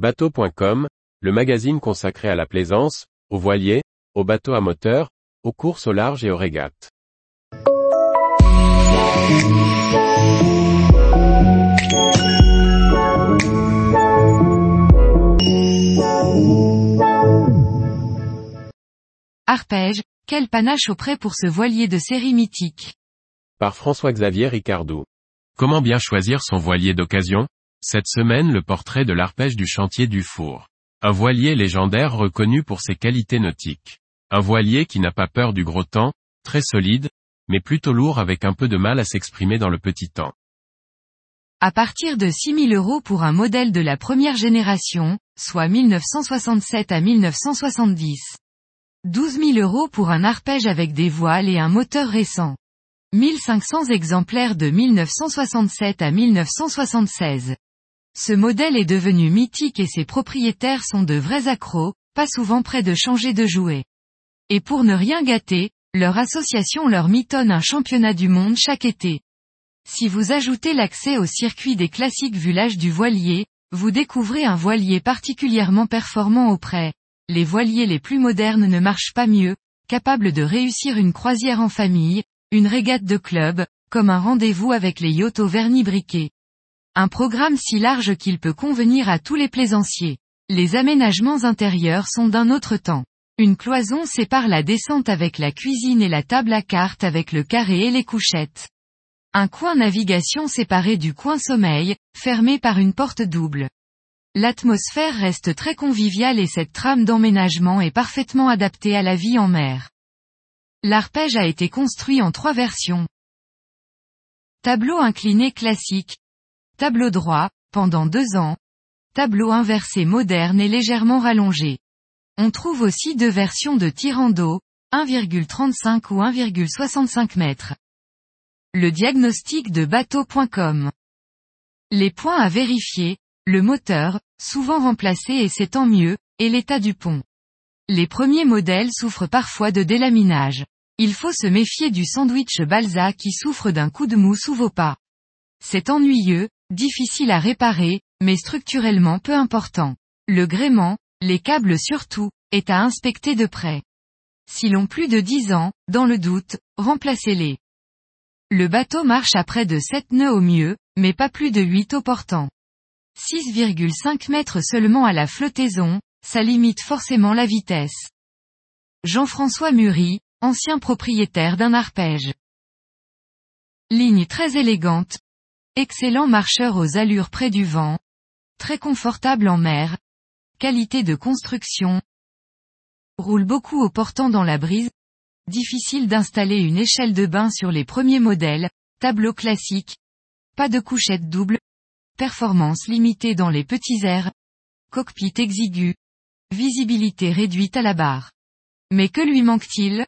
Bateau.com, le magazine consacré à la plaisance, aux voiliers, aux bateaux à moteur, aux courses au large et aux régates. Arpège, quel panache au prêt pour ce voilier de série mythique? Par François-Xavier Ricardou. Comment bien choisir son voilier d'occasion? Cette semaine le portrait de l'arpège du chantier du four. Un voilier légendaire reconnu pour ses qualités nautiques. Un voilier qui n'a pas peur du gros temps, très solide, mais plutôt lourd avec un peu de mal à s'exprimer dans le petit temps. À partir de 6 000 euros pour un modèle de la première génération, soit 1967 à 1970. 12 000 euros pour un arpège avec des voiles et un moteur récent. 1500 exemplaires de 1967 à 1976. Ce modèle est devenu mythique et ses propriétaires sont de vrais accros, pas souvent près de changer de jouet. Et pour ne rien gâter, leur association leur mitonne un championnat du monde chaque été. Si vous ajoutez l'accès au circuit des classiques vu l'âge du voilier, vous découvrez un voilier particulièrement performant auprès. Les voiliers les plus modernes ne marchent pas mieux, capables de réussir une croisière en famille, une régate de club, comme un rendez-vous avec les yachts au vernis briquet. Un programme si large qu'il peut convenir à tous les plaisanciers. Les aménagements intérieurs sont d'un autre temps. Une cloison sépare la descente avec la cuisine et la table à cartes avec le carré et les couchettes. Un coin navigation séparé du coin sommeil, fermé par une porte double. L'atmosphère reste très conviviale et cette trame d'emménagement est parfaitement adaptée à la vie en mer. L'arpège a été construit en trois versions. Tableau incliné classique. Tableau droit, pendant deux ans. Tableau inversé moderne et légèrement rallongé. On trouve aussi deux versions de tirant d'eau, 1,35 ou 1,65 mètres. Le diagnostic de bateau.com. Les points à vérifier, le moteur, souvent remplacé et c'est tant mieux, et l'état du pont. Les premiers modèles souffrent parfois de délaminage. Il faut se méfier du sandwich balsa qui souffre d'un coup de mousse sous vos pas. C'est ennuyeux, difficile à réparer, mais structurellement peu important. Le gréement, les câbles surtout, est à inspecter de près. Si l'on plus de 10 ans, dans le doute, remplacez-les. Le bateau marche à près de 7 nœuds au mieux, mais pas plus de 8 au portant. 6,5 mètres seulement à la flottaison, ça limite forcément la vitesse. Jean-François Mury, ancien propriétaire d'un arpège. Ligne très élégante. Excellent marcheur aux allures près du vent. Très confortable en mer. Qualité de construction. Roule beaucoup au portant dans la brise. Difficile d'installer une échelle de bain sur les premiers modèles, tableau classique. Pas de couchette double. Performance limitée dans les petits airs. Cockpit exigu. Visibilité réduite à la barre. Mais que lui manque-t-il?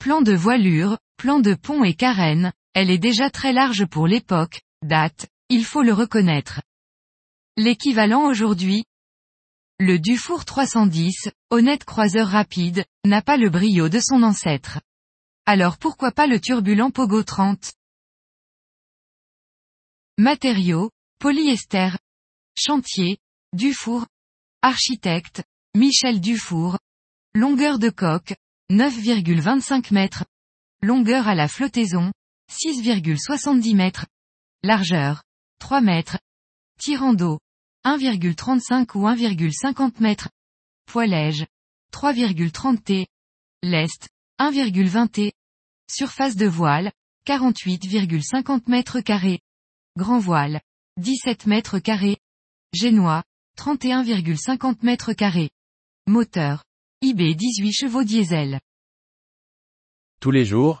Plan de voilure, plan de pont et carène, elle est déjà très large pour l'époque, date, il faut le reconnaître. L'équivalent aujourd'hui? Le Dufour 310, honnête croiseur rapide, n'a pas le brio de son ancêtre. Alors pourquoi pas le turbulent Pogo 30 Matériaux, polyester. Chantier, Dufour, Architecte, Michel Dufour. Longueur de coque, 9,25 mètres. Longueur à la flottaison, 6,70 mètres. Largeur, 3 mètres. Tirant d'eau, 1,35 ou 1,50 mètres. Poilège, 3,30 t. Lest, 1,20 t. Surface de voile, 48,50 mètres. Grand voile, 17 mètres carrés. Génois, 31,50 mètres carrés. Moteur. IB 18 chevaux diesel. Tous les jours,